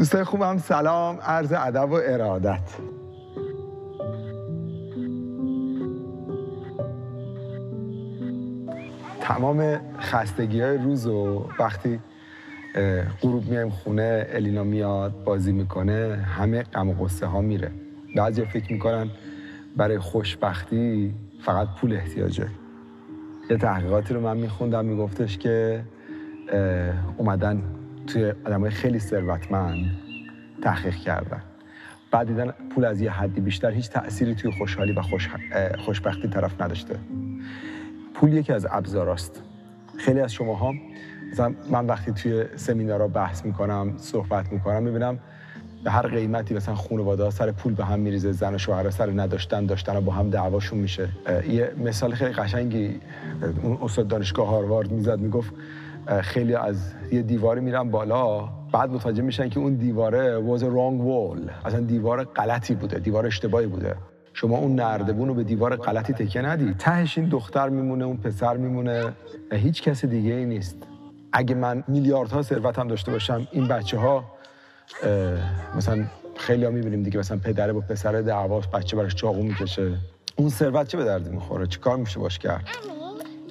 دوستای خوبم سلام. عرض ادب و ارادت. تمام خستگی های روز و وقتی غروب میایم خونه الینا میاد بازی می‌کنه همه غم و قصه ها میره. بعضی فکر می‌کنن برای خوشبختی فقط پول احتیاجه. یه تحقیقاتی رو من میخوندم میگفتش که اومدن توی آدمای خیلی ثروتمند تحقیق کردن. بعد دیدن پول از یه حدی بیشتر هیچ تأثیری توی خوشحالی و خوش... خوشبختی طرف نداشته. پول یکی از ابزاراست. خیلی از شماها مثلا من وقتی توی سمینارها بحث می‌کنم صحبت می‌کنم می‌بینم به هر قیمتی مثلا خانواده سر پول به هم میریزه زن و شوهر سر نداشتن داشتن و با هم دعواشون میشه. یه مثال خیلی قشنگی اون استاد دانشگاه هاروارد می‌زد می‌گفت خیلی از یه دیواری میرن بالا بعد متوجه میشن که اون دیواره was a wrong wall. اصلا دیوار غلطی بوده دیوار اشتباهی بوده. شما اون نردبون رو به دیوار غلطی تکیه ندید. تهش این دختر میمونه اون پسر میمونه هیچ کس دیگه ای نیست. اگه من میلیاردها ثروتم داشته باشم این بچه ها مثلا خیلی ها می‌بینیم دیگه مثلا پدره با پسر دعواش بچه براش چاقو می‌کشه. اون ثروت چه به درد می‌خوره؟ چی کار میشه باش کرد؟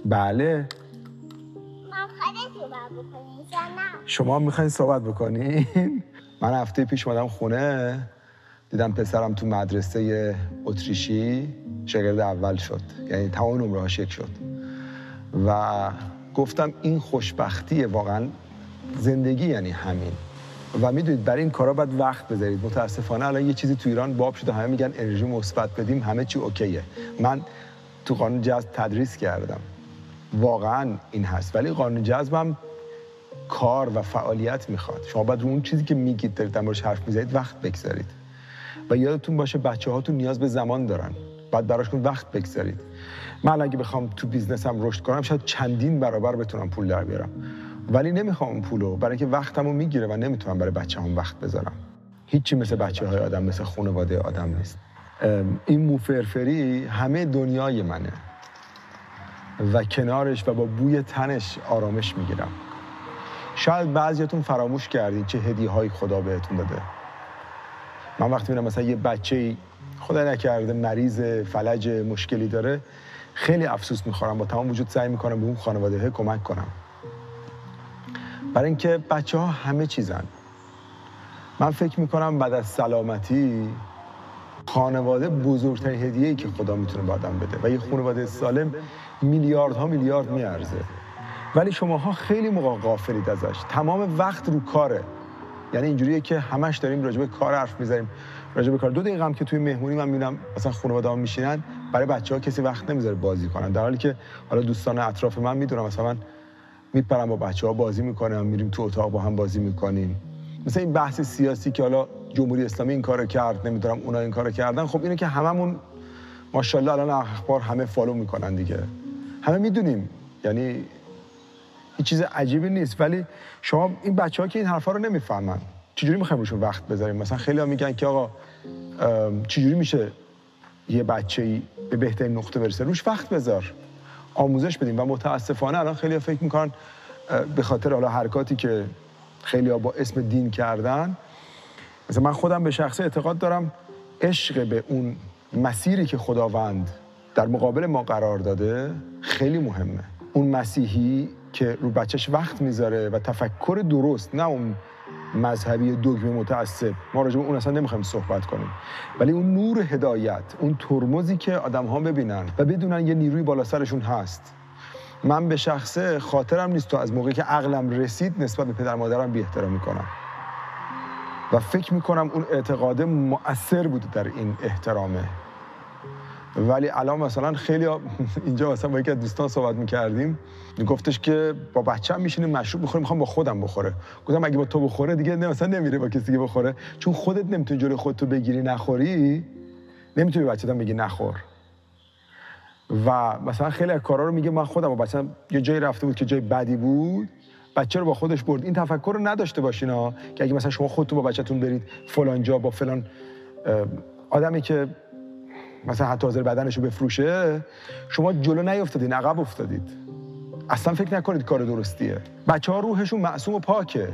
بله. شما می‌خواین صحبت بکنین؟ من هفته پیش اومدم خونه دیدم پسرم تو مدرسه اتریشی شاگرد اول شد. یعنی تمام نمره یک شد. و گفتم این خوشبختی واقعا زندگی یعنی همین. و می‌دونید برای این کارا باید وقت بذارید. متاسفانه الان یه چیزی تو ایران باب شده همه میگن انرژی مثبت بدیم همه چی اوکیه. من تو قانون جذب تدریس کردم. واقعا این هست. ولی قانون جذبم کار و فعالیت می‌خواد. شما باید رو اون چیزی که میگید دارید در حرف می‌زنید وقت بگذارید. و یادتون باشه بچه هاتون نیاز به زمان دارن. بعد براشون وقت بگذارید. من اگه بخوام تو بیزنسم رشد کنم شاید چندین برابر بتونم پول در بیارم. ولی نمی‌خوام اون پولو برای اینکه وقتمو می‌گیره و نمی‌تونم برای بچه هم وقت بذارم. هیچی مثل بچه های آدم مثل خانواده آدم نیست. این موفرفری همه دنیای منه. و کنارش و با بوی تنش آرامش می‌گیرم. شاید بعضیتون فراموش کردین چه هدیه های خدا بهتون داده. من وقتی میرم مثلا یه بچه خدا نکرده مریض فلج مشکلی داره خیلی افسوس می‌خورم. با تمام وجود سعی می‌کنم به اون خانواده کمک کنم. برای اینکه بچه ها همه چیزن. من فکر می‌کنم بعد از سلامتی خانواده بزرگترین هدیه ای که خدا می‌تونه به آدم بده. و یه خانواده سالم میلیاردها میلیارد میارزه. ولی شماها خیلی موقع غافلید ازش. تمام وقت رو کاره. یعنی اینجوریه که همش داریم راجع به کار حرف می‌زنیم. راجع به کار. دو دقیقه هم که توی مهمونی من می‌بینم مثلا خانواده ها میشینن برای بچه ها کسی وقت نمی‌ذاره بازی کنن. در حالی که حالا دوستان اطراف من می‌دونم مثلا من میپرم با بچه ها بازی می‌کنم میریم تو اتاق با هم بازی می‌کنیم. مثلا این بحث سیاسی که حالا جمهوری اسلامی این کارو کرد نمی‌دونم اونا این کارو کردن خب اینه که هممون ماشاءالله الان اخبار همه فالو می‌کنن دیگه. همه می‌دونیم. یعنی این چیز عجیبی نیست ولی شما این بچه ها که این حرفا رو نمی‌فهمن. چجوری می‌خوایم روشون وقت بذاریم؟ مثلا خیلی ها میگن که آقا چجوری میشه یه بچه به بهترین نقطه برسه؟ روش وقت بذار. آموزش بدیم. و متاسفانه الان خیلی فکر می‌کنن به خاطر حالا حرکاتی که خیلی ها با اسم دین کردن مثلا من خودم به شخص اعتقاد دارم عشق به اون مسیری که خداوند در مقابل ما قرار داده خیلی مهمه. اون مسیحی که رو بچهش وقت می‌ذاره و تفکر درست نه اون مذهبی دگمه متعصب. ما راجع به اون اصلا نمی‌خوایم صحبت کنیم. ولی اون نور هدایت اون ترمزی که آدم ها ببینن و بدونن یه نیروی بالا سرشون هست. من به شخصه خاطرم نیست تو از موقعی که عقلم رسید نسبت به پدر مادرم بی احترامی کنم. و فکر می‌کنم اون اعتقاد مؤثر بود در این احترامه. ولی الان مثلا خیلی اینجا مثلا با یکی از دوستان صحبت می‌کردیم. گفتش که با بچه هم میشینیم مشروب می‌خوریم می‌خوام با خودم بخوره. گفتم اگه با تو بخوره دیگه نه مثلا نمیره با کسی که بخوره. چون خودت نمی‌تونی جلوی خودتو بگیری نخوری نمی‌تونی بچه‌ت بگی نخور. و مثلا خیلی از کارا رو میگه. من خودم با بچه‌م یه جایی رفته بود که جای بدی بود. بچه رو با خودش برد. این تفکر رو نداشته باشین ها. که اگه مثلا شما خودتون با بچه‌تون برید فلان جا با فلان آدمی که مثلا حتی حاضر بدنش رو بفروشه شما جلو نیافتادین عقب افتادید. اصلا فکر نکنید کار درستیه. بچه ها روحشون معصوم و پاکه.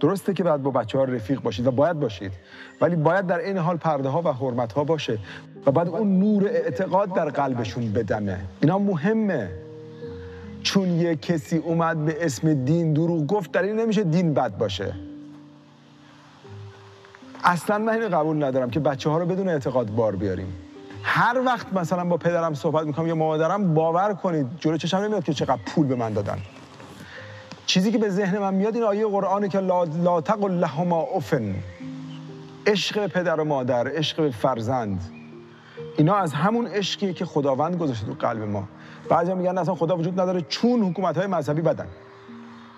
درسته که باید با بچه ها رفیق باشید و باید باشید ولی باید در این حال پرده ها و حرمت ها باشه و بعد اون نور اعتقاد در قلبشون بدمه. اینا مهمه. چون یه کسی اومد به اسم دین دروغ گفت در این نمیشه دین بد باشه. اصلا من قبول ندارم که بچه ها رو بدون اعتقاد بار بیاریم. هر وقت مثلا با پدرم صحبت می‌کنم یا مادرم باور کنید جلو چشم نمیاد که چقدر پول به من دادن. چیزی که به ذهن من میاد این آیه قرآنه که لا, لا تقل لهما افن. عشق به پدر و مادر عشق به فرزند. اینا از همون عشقیه که خداوند گذاشته تو قلب ما. بعضی میگن اصلا خدا وجود نداره چون حکومت های مذهبی بدن.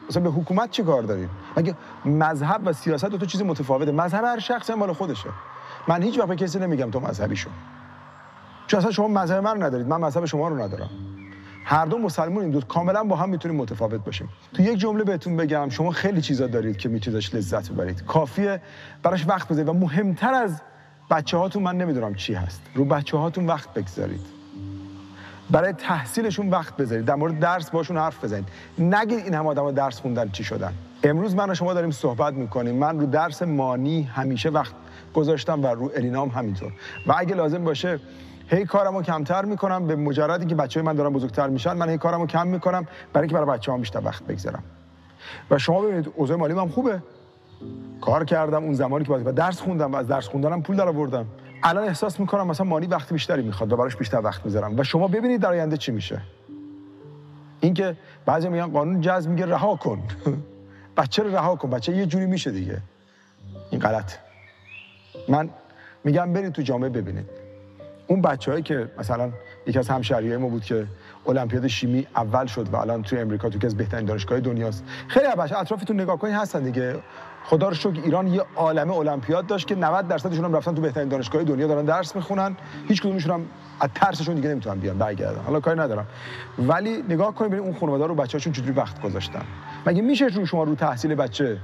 مثلا به حکومت چی کار دارید مگه مذهب و سیاست دو تا چیز متفاوته؟ مذهب هر شخصی مال خودشه. من هیچ وقت کسی نمیگم تو مذهبی شو چون اصلا شما مذهب من ندارید من مذهب شما رو ندارم. هر دو مسلمانیم دو کاملا با هم می‌تونیم متفاوت باشیم. تو یک جمله بهتون بگم شما خیلی چیزا دارید که می‌تونید لذت ببرید. کافیه براش وقت بذارید و مهمتر از بچه هاتون من نمی‌دونم چی هست. رو بچه هاتون وقت بگذارید. برای تحصیلشون وقت بذارید. در مورد درس باشون حرف بزنید. نگید این هم آدم درس خوندن چی شدن. امروز من و شما داریم صحبت می‌کنیم. من رو درس مانی همیشه وقت گذاشتم و رو الینام همینطور. و اگه لازم باشه هی کارمو کمتر می‌کنم به مجردی که بچه های من دارن بزرگتر میشن من هی کارمو کم می‌کنم برای اینکه برای بچه بیشتر وقت بگذارم. و شما ببینید اوضاع مالی من خوبه. کار کردم اون زمانی که باید و درس خوندم و از درس خوندنم پول در آوردم الان احساس می‌کنم مثلا مالی وقت بیشتری می‌خواد و براش بیشتر وقت می‌ذارم. و شما ببینید در آینده چی میشه. اینکه بعضی میگن قانون جذب میگه رها کن. بچه رو رها کن. بچه یه جوری میشه دیگه. این غلط من میگم برید تو جامعه ببینید. اون بچه‌هایی که مثلا یکی از همشهریای ما بود که المپیاد شیمی اول شد و الان توی امریکا تو که از بهترین دانشگاه دنیاست. خیلی بچه اطرافتون نگاه کنید هستن دیگه. خدا رو شکر ایران یه عالمه المپیاد داشت که 90 درصدشون هم رفتن تو بهترین دانشگاه دنیا دارن درس می‌خونن. هیچ کدومشون هم از ترسشون دیگه نمی‌تونن بیان برگردن. حالا کاری ندارم. ولی نگاه کنید ببین اون خانواده رو بچه‌هاشون چجوری وقت گذاشتن. مگه میشه رو شما رو تحصیل بچه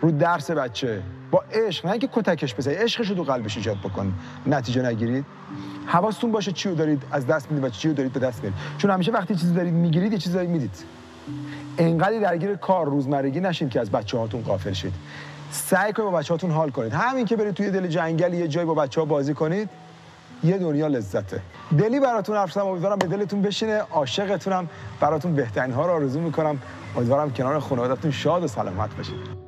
رو درس بچه با عشق نه اینکه کتکش بزنید عشقش رو تو قلبش ایجاد بکن. نتیجه نگیرید. حواستون باشه چی رو دارید از دست می‌دید و چی رو دارید به دست میارید. چون همیشه وقتی چیزی دارید می‌گیرید یه چیزی دارید می‌دید. انقدر درگیر کار روزمرگی نشین که از بچه هاتون قافل شید. سعی کنید با بچه هاتون حال کنید. همین که برید توی دل جنگل یه جای با بچه ها بازی کنید یه دنیا لذته. دلی براتون حرف زدم امیدوارم به دلتون بشینه. عاشقتونم. براتون بهترین ها رو آرزو می‌کنم. امیدوارم کنار خانوادهتون شاد و سلامت باشید.